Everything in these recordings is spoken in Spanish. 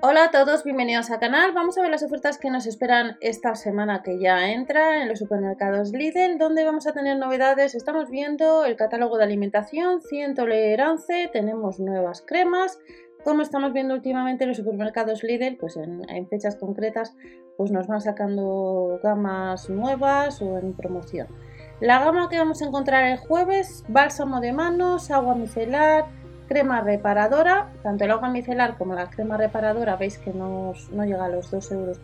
Hola a todos, bienvenidos al canal. Vamos a ver las ofertas que nos esperan esta semana que ya entra en los supermercados Lidl, donde vamos a tener novedades. Estamos viendo el catálogo de alimentación, 100 tolerance, tenemos nuevas cremas. Como estamos viendo últimamente en los supermercados Lidl, pues en, fechas concretas, pues nos van sacando gamas nuevas o en promoción. La gama que vamos a encontrar el jueves, bálsamo de manos, agua micelar, crema reparadora, tanto el agua micelar como la crema reparadora veis que no, llega a los 2,50 euros.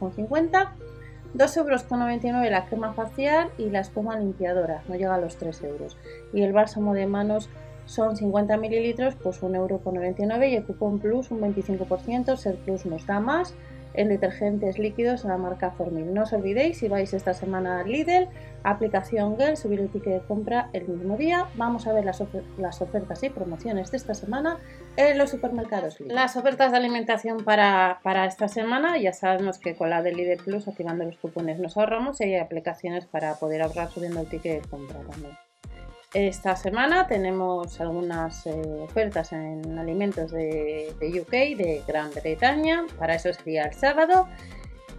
2,99 euros la crema facial y la espuma limpiadora, no llega a los 3 euros. Y el bálsamo de manos son 50 mililitros, pues 1,99 euro y el cupón plus un 25%, Ser Plus nos da más en detergentes líquidos de la marca Formil. No os olvidéis, si vais esta semana a Lidl, aplicación GEL, subir el ticket de compra el mismo día. Vamos a ver las, ofertas y promociones de esta semana en los supermercados Lidl. Las ofertas de alimentación para, para esta semana, ya sabemos que con la de Lidl Plus, activando los cupones, nos ahorramos y hay aplicaciones para poder ahorrar subiendo el ticket de compra también. Esta semana tenemos algunas eh, ofertas en alimentos de, UK, de Gran Bretaña, para eso sería el sábado.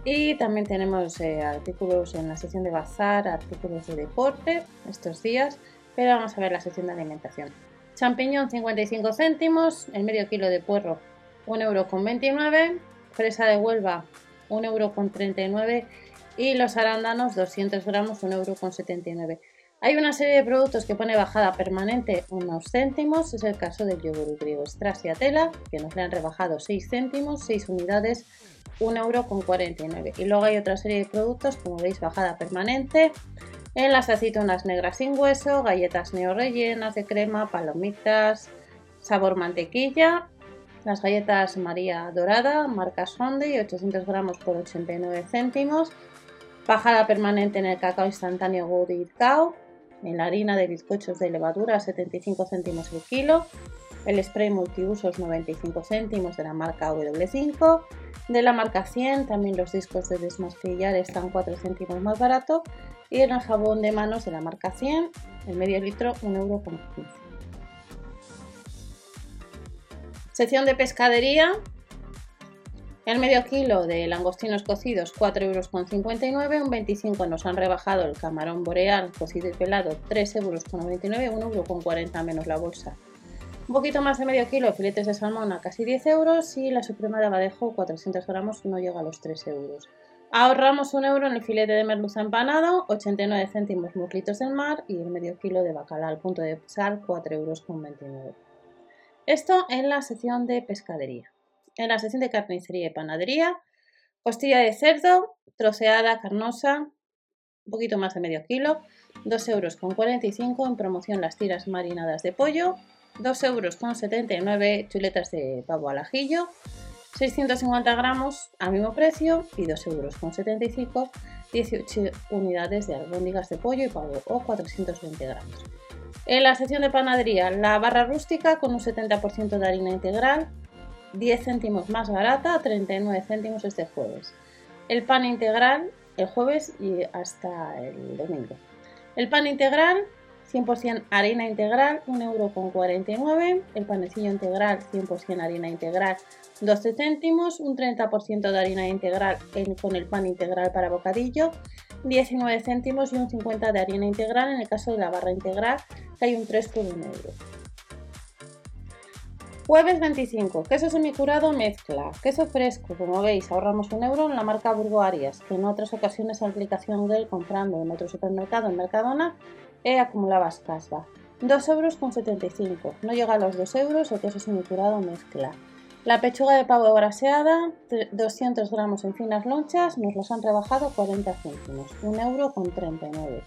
Y también tenemos eh, artículos en la sección de bazar, artículos de deporte estos días, pero vamos a ver la sección de alimentación. Champiñón 55 céntimos, el medio kilo de puerro 1,29€, fresa de Huelva 1,39€ y los arándanos 200 gramos 1,79€. Hay una serie de productos que pone bajada permanente unos céntimos, es el caso del yogur griego Tela, que nos le han rebajado 6 céntimos, 6 unidades, 1,49€. Y luego hay otra serie de productos, como veis, bajada permanente, en las aceitunas negras sin hueso, galletas neo rellenas de crema, palomitas, sabor mantequilla, las galletas María Dorada, marca Sonde, 800 gramos por 89 céntimos, bajada permanente en el cacao instantáneo Goody Cow, en la harina de bizcochos de levadura 75 céntimos el kilo, el spray multiusos 95 céntimos de la marca W5, de la marca 100 también los discos de desmascarillar están 4 céntimos más barato. Y en el jabón de manos de la marca 100 el medio litro 1,15 euro. Sección de pescadería el medio kilo de langostinos cocidos 4,59 euros, un 25 nos han rebajado el camarón boreal cocido y pelado 3,99 euros, 1,40 euro menos la bolsa. Un poquito más de medio kilo filetes de salmón a casi 10 euros y la suprema de abadejo 400 gramos no llega a los 3 euros. Ahorramos un euro en el filete de merluza empanado, 89 céntimos muslitos del mar y el medio kilo de bacalao al punto de sal 4,29 euros. Esto en la sección de pescadería en la sección de carnicería y panadería, costilla de cerdo, troceada, carnosa, un poquito más de medio kilo, 2 euros con 45 en promoción las tiras marinadas de pollo, 2 euros con 79 chuletas de pavo al ajillo, 650 gramos al mismo precio y 2 euros con 75 18 unidades de albóndigas de pollo y pavo o 420 gramos. En la sección de panadería, la barra rústica con un 70% de harina integral, 10 céntimos más barata, 39 céntimos este jueves. El pan integral el jueves y hasta el domingo. El pan integral 100% harina integral, 1,49€. El panecillo integral, 100% harina integral, 12 céntimos. Un 30% de harina integral con el pan integral para bocadillo, 19 céntimos. Y un 50% de harina integral en el caso de la barra integral, que hay un 3 por 1 euro. Jueves 25, queso semicurado mezcla. Queso fresco, como veis, ahorramos un euro en la marca Burgo Arias, que en otras ocasiones la aplicación de él comprando en otro supermercado en Mercadona e acumulabas casva. 2 euros con 75, no llega a los 2 euros el queso semicurado mezcla. La pechuga de pavo braseada, 200 gramos en finas lonchas, nos los han rebajado 40 céntimos, 1 euro con 39.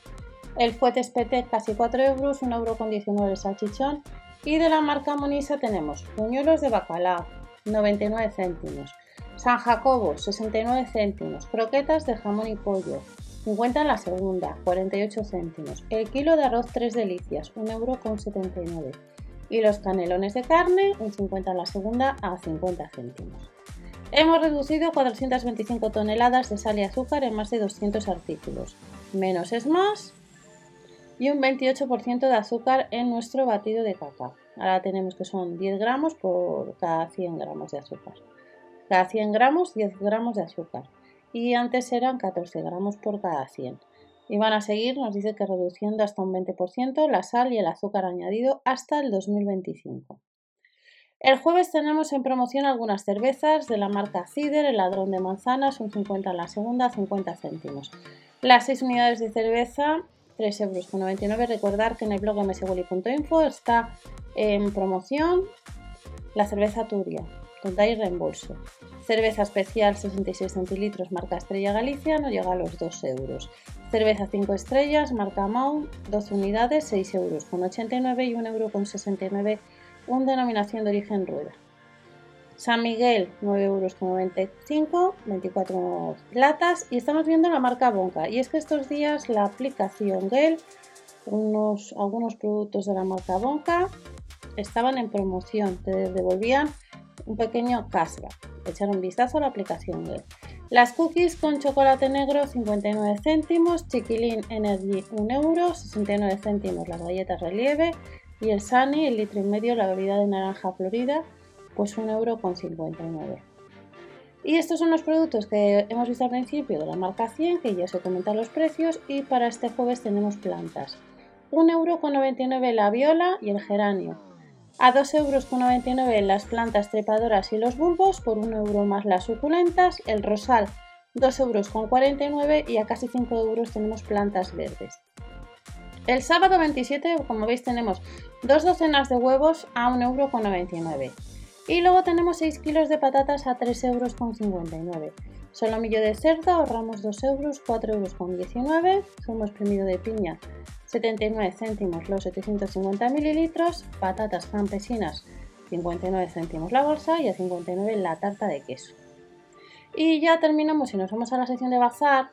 El fuete espete casi 4 euros, 1 euro con 19 el salchichón y de la marca Monisa tenemos puñuelos de bacalao, 99 céntimos. San Jacobo, 69 céntimos. Croquetas de jamón y pollo, 50 en la segunda, 48 céntimos. El kilo de arroz 3 delicias, 1,79 euro. Y los canelones de carne, un 50 en la segunda a 50 céntimos. Hemos reducido 425 toneladas de sal y azúcar en más de 200 artículos. Menos es más, y un 28% de azúcar en nuestro batido de cacao. Ahora tenemos que son 10 gramos por cada 100 gramos de azúcar. Cada 100 gramos, 10 gramos de azúcar. Y antes eran 14 gramos por cada 100. Y van a seguir, nos dice que reduciendo hasta un 20% la sal y el azúcar añadido hasta el 2025. El jueves tenemos en promoción algunas cervezas de la marca Cider, el ladrón de manzanas, un 50 en la segunda, 50 céntimos. Las 6 unidades de cerveza, 3,99 euros. Recordar que en el blog mswelly.info está en promoción la cerveza Turia, donde hay reembolso. Cerveza especial 66 centilitros, marca Estrella Galicia, no llega a los 2 euros. Cerveza 5 estrellas, marca Mount, 12 unidades, 6 euros con 89 y 1 euro con 69 un denominación de origen rueda. San Miguel, 9,95 euros, 24 latas. Y estamos viendo la marca Bonca. Y es que estos días la aplicación Gel, unos, algunos productos de la marca Bonca, estaban en promoción. Te devolvían un pequeño cashback. Echar un vistazo a la aplicación Gel. Las cookies con chocolate negro 59 céntimos, Chiquilín Energy 1 euro, 69 céntimos las galletas relieve, y el Sunny, el litro y medio, la bebida de naranja florida, pues un euro con 59. Y estos son los productos que hemos visto al principio de la marca 100, que ya se comentan los precios, y para este jueves tenemos plantas. 1,99 euro la viola y el geranio. A 2,99 euros las plantas trepadoras y los bulbos, por 1 euro más las suculentas, el rosal 2,49 euros y a casi 5 euros tenemos plantas verdes. El sábado 27, como veis, tenemos dos docenas de huevos a 1,99€. Y luego tenemos 6 kilos de patatas a 3,59 euros. Solomillo de cerdo ahorramos 2 euros, 4 euros con 19. Zumo exprimido de piña 79 céntimos los 750 mililitros. Patatas campesinas 59 céntimos la bolsa y a 59 la tarta de queso. Y ya terminamos y nos vamos a la sección de bazar.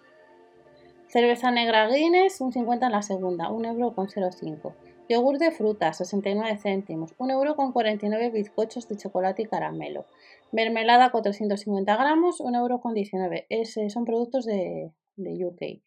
Cerveza negra Guinness, un 50 en la segunda, 1,05 euro. Yogur de fruta, 69 céntimos, 1 euro con 49 bizcochos de chocolate y caramelo. Mermelada, 450 gramos, 1 euro 19. son productos de, de UK.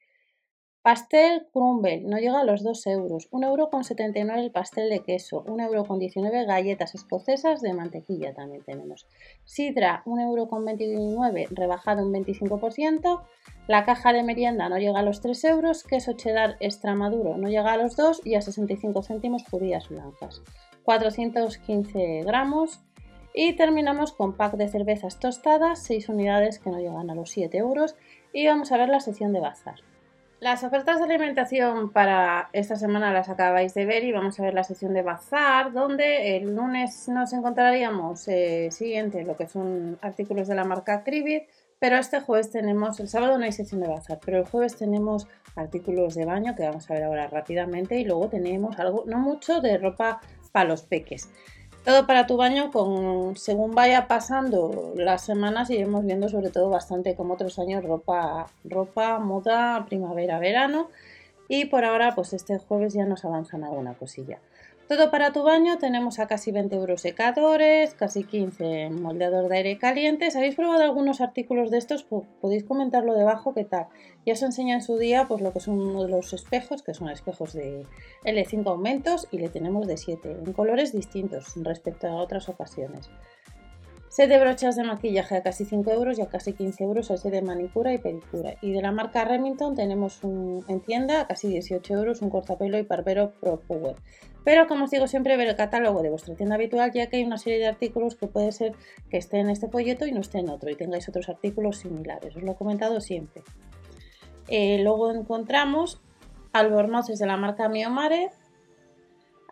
Pastel crumble, no llega a los 2 euros. 1 euro con 79 el pastel de queso. 1 euro con 19 galletas escocesas de mantequilla también tenemos. Sidra, 1 euro con 29 rebajado un 25%. La caja de merienda no llega a los 3 euros. Queso cheddar extra maduro no llega a los 2 y a 65 céntimos judías blancas. 415 gramos. Y terminamos con pack de cervezas tostadas, 6 unidades que no llegan a los 7 euros. Y vamos a ver la sección de bazar. Las ofertas de alimentación para esta semana las acabáis de ver y vamos a ver la sesión de bazar, donde el lunes nos encontraríamos eh, siguiente lo que son artículos de la marca Cribit, pero este jueves tenemos, el sábado no hay sesión de bazar, pero el jueves tenemos artículos de baño que vamos a ver ahora rápidamente y luego tenemos algo, no mucho, de ropa para los peques. Todo para tu baño, con, según vaya pasando las semanas, iremos viendo sobre todo bastante como otros años ropa, ropa, moda, primavera, verano. Y por ahora, pues este jueves ya nos avanzan alguna cosilla. Todo para tu baño, tenemos a casi 20 euros secadores, casi 15 moldeador de aire caliente. Si habéis probado algunos artículos de estos, podéis comentarlo debajo qué tal. Ya os enseño en su día pues lo que son los espejos, que son espejos de L5 aumentos y le tenemos de 7, en colores distintos respecto a otras ocasiones. Set de brochas de maquillaje a casi 5 euros y a casi 15 euros el set de manicura y pedicura. Y de la marca Remington tenemos en tienda a casi 18 euros un cortapelo y barbero Pro Power. Pero como os digo siempre ver el catálogo de vuestra tienda habitual ya que hay una serie de artículos que puede ser que esté en este folleto y no esté en otro y tengáis otros artículos similares. Os lo he comentado siempre. Eh, luego encontramos albornoces de la marca Miomare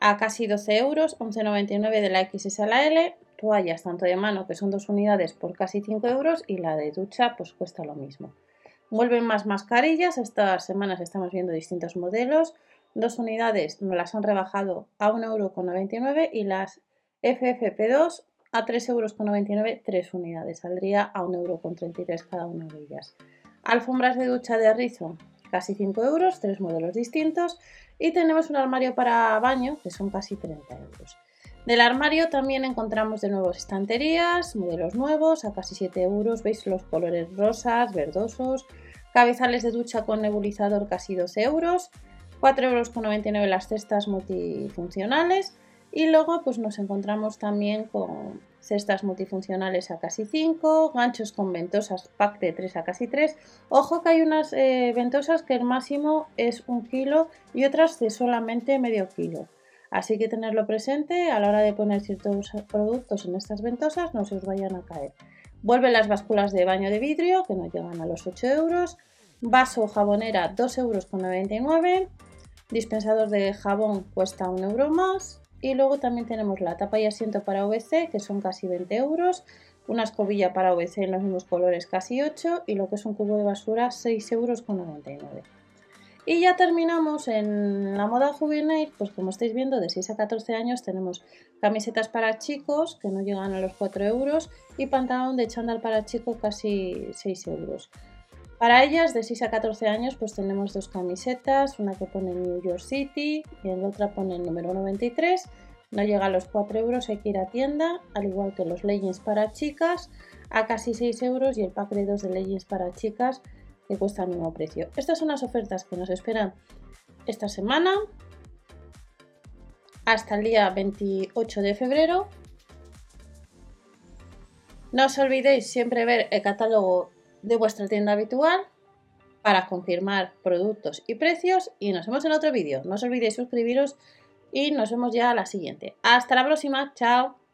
a casi 12 euros, 11,99 de la XS a la L, toallas tanto de mano que son dos unidades por casi 5 euros y la de ducha pues cuesta lo mismo. Vuelven más mascarillas, estas semanas estamos viendo distintos modelos, dos unidades nos las han rebajado a 1,99€ y las FFP2 a 3,99€, tres unidades, saldría a 1,33€ cada una de ellas. Alfombras de ducha de rizo, casi 5 euros, tres modelos distintos y tenemos un armario para baño que son casi 30 euros. Del armario también encontramos de nuevo estanterías, modelos nuevos a casi 7 euros. Veis los colores rosas, verdosos. Cabezales de ducha con nebulizador casi 12 euros. 4,99 euros las cestas multifuncionales. Y luego pues nos encontramos también con cestas multifuncionales a casi 5, ganchos con ventosas pack de 3 a casi 3. Ojo que hay unas eh, ventosas que el máximo es un kilo y otras de solamente medio kilo. Así que tenerlo presente a la hora de poner ciertos productos en estas ventosas, no se os vayan a caer. Vuelven las básculas de baño de vidrio, que no llegan a los 8 euros. Vaso jabonera, 2,99 euros. Dispensador de jabón cuesta 1 euro más. Y luego también tenemos la tapa y asiento para OVC, que son casi 20 euros. Una escobilla para OVC en los mismos colores, casi 8. Y lo que es un cubo de basura, 6,99 euros. Y ya terminamos en la moda juvenil, pues como estáis viendo, de 6 a 14 años tenemos camisetas para chicos que no llegan a los 4 euros y pantalón de chándal para chicos casi 6 euros. Para ellas de 6 a 14 años pues tenemos dos camisetas, una que pone New York City y en la otra pone el número 93. No llega a los 4 euros, hay que ir a tienda, al igual que los leggings para chicas a casi 6 euros y el pack de dos de leggings para chicas que cuesta el mismo precio. Estas son las ofertas que nos esperan esta semana hasta el día 28 de febrero. No os olvidéis siempre ver el catálogo de vuestra tienda habitual para confirmar productos y precios y nos vemos en otro vídeo. No os olvidéis suscribiros y nos vemos ya a la siguiente. Hasta la próxima, chao.